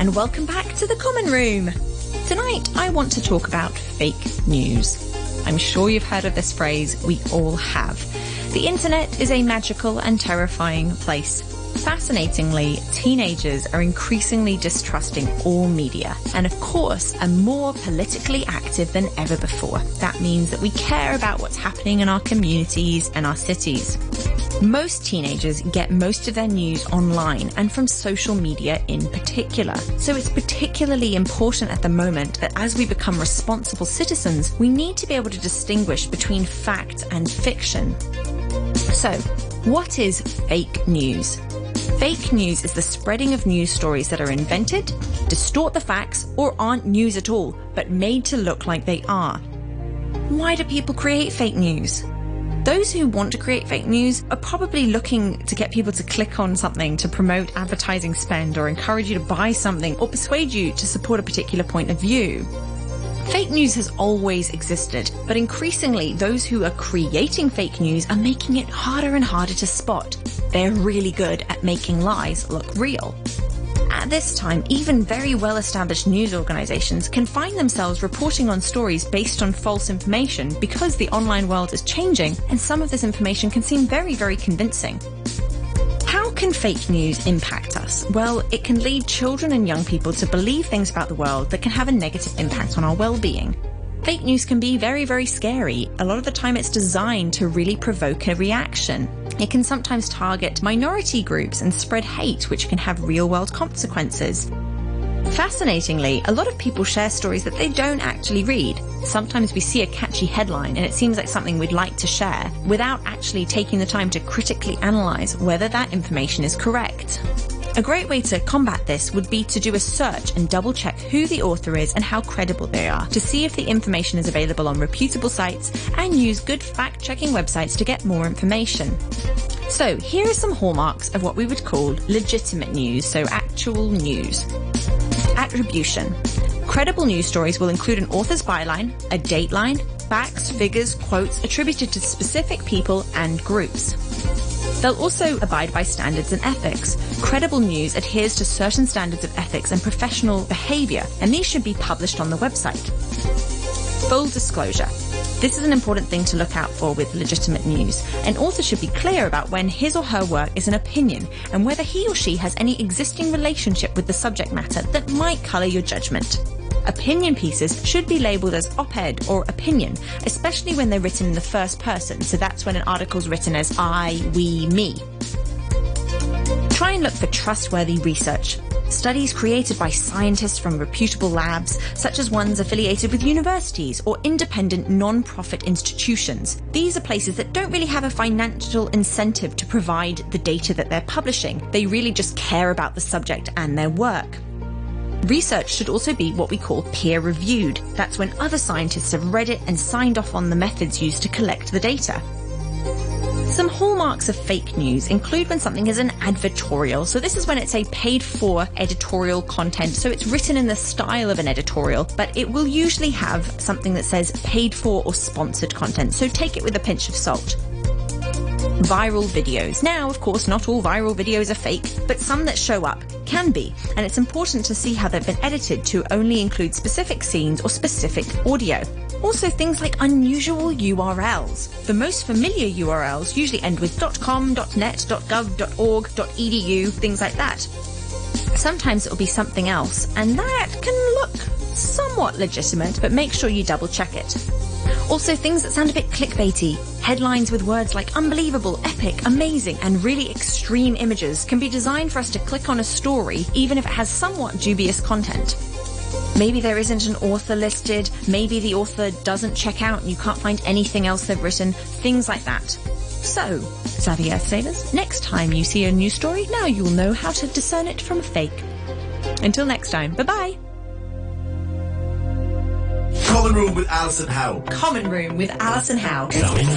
and welcome back to the Common Room. Tonight, I want to talk about fake news. I'm sure you've heard of this phrase, we all have. The internet is a magical and terrifying place. Fascinatingly, teenagers are increasingly distrusting all media and of course are more politically active than ever before. That means that we care about what's happening in our communities and our cities. Most teenagers get most of their news online and from social media in particular. So it's particularly important at the moment that as we become responsible citizens, we need to be able to distinguish between fact and fiction. So, what is fake news? Fake news is the spreading of news stories that are invented, distort the facts, or aren't news at all, but made to look like they are. Why do people create fake news? Those who want to create fake news are probably looking to get people to click on something to promote advertising spend or encourage you to buy something or persuade you to support a particular point of view. Fake news has always existed, but increasingly those who are creating fake news are making it harder and harder to spot. They're really good at making lies look real. At this time, even very well established news organizations can find themselves reporting on stories based on false information because the online world is changing and some of this information can seem very, very convincing. How can fake news impact us? Well, it can lead children and young people to believe things about the world that can have a negative impact on our well-being. Fake news can be very, very scary. A lot of the time it's designed to really provoke a reaction. It can sometimes target minority groups and spread hate, which can have real world consequences. Fascinatingly, a lot of people share stories that they don't actually read. Sometimes we see a catchy headline and it seems like something we'd like to share without actually taking the time to critically analyze whether that information is correct. A great way to combat this would be to do a search and double check who the author is and how credible they are to see if the information is available on reputable sites and use good fact checking websites to get more information. So here are some hallmarks of what we would call legitimate news, so actual news. Attribution. Credible news stories will include an author's byline, a dateline, facts, figures, quotes attributed to specific people and groups. They'll also abide by standards and ethics. Credible news adheres to certain standards of ethics and professional behaviour, and these should be published on the website. Full disclosure. This is an important thing to look out for with legitimate news. An author should be clear about when his or her work is an opinion and whether he or she has any existing relationship with the subject matter that might colour your judgment. Opinion pieces should be labelled as op-ed or opinion, especially when they're written in the first person, so that's when an article's written as I, we, me. Try and look for trustworthy research. Studies created by scientists from reputable labs, such as ones affiliated with universities or independent non-profit institutions. These are places that don't really have a financial incentive to provide the data that they're publishing. They really just care about the subject and their work. Research should also be what we call peer reviewed. That's when other scientists have read it and signed off on the methods used to collect the data. Some hallmarks of fake news include when something is an advertorial. So this is when it's a paid for editorial content. So it's written in the style of an editorial, but it will usually have something that says paid for or sponsored content. So take it with a pinch of salt viral videos. Now, of course, not all viral videos are fake, but some that show up can be, and it's important to see how they've been edited to only include specific scenes or specific audio. Also, things like unusual URLs. The most familiar URLs usually end with .com, .net, .gov, .org, .edu, things like that. Sometimes it'll be something else, and that can look somewhat legitimate, but make sure you double check it. Also, things that sound a bit clickbaity. Headlines with words like unbelievable, epic, amazing, and really extreme images can be designed for us to click on a story, even if it has somewhat dubious content. Maybe there isn't an author listed, maybe the author doesn't check out and you can't find anything else they've written, things like that. So, savvy Earth Savers, next time you see a news story, now you'll know how to discern it from fake. Until next time, bye bye. Common Room with Alison Howe. Common Room with Alison Howe. Coming up.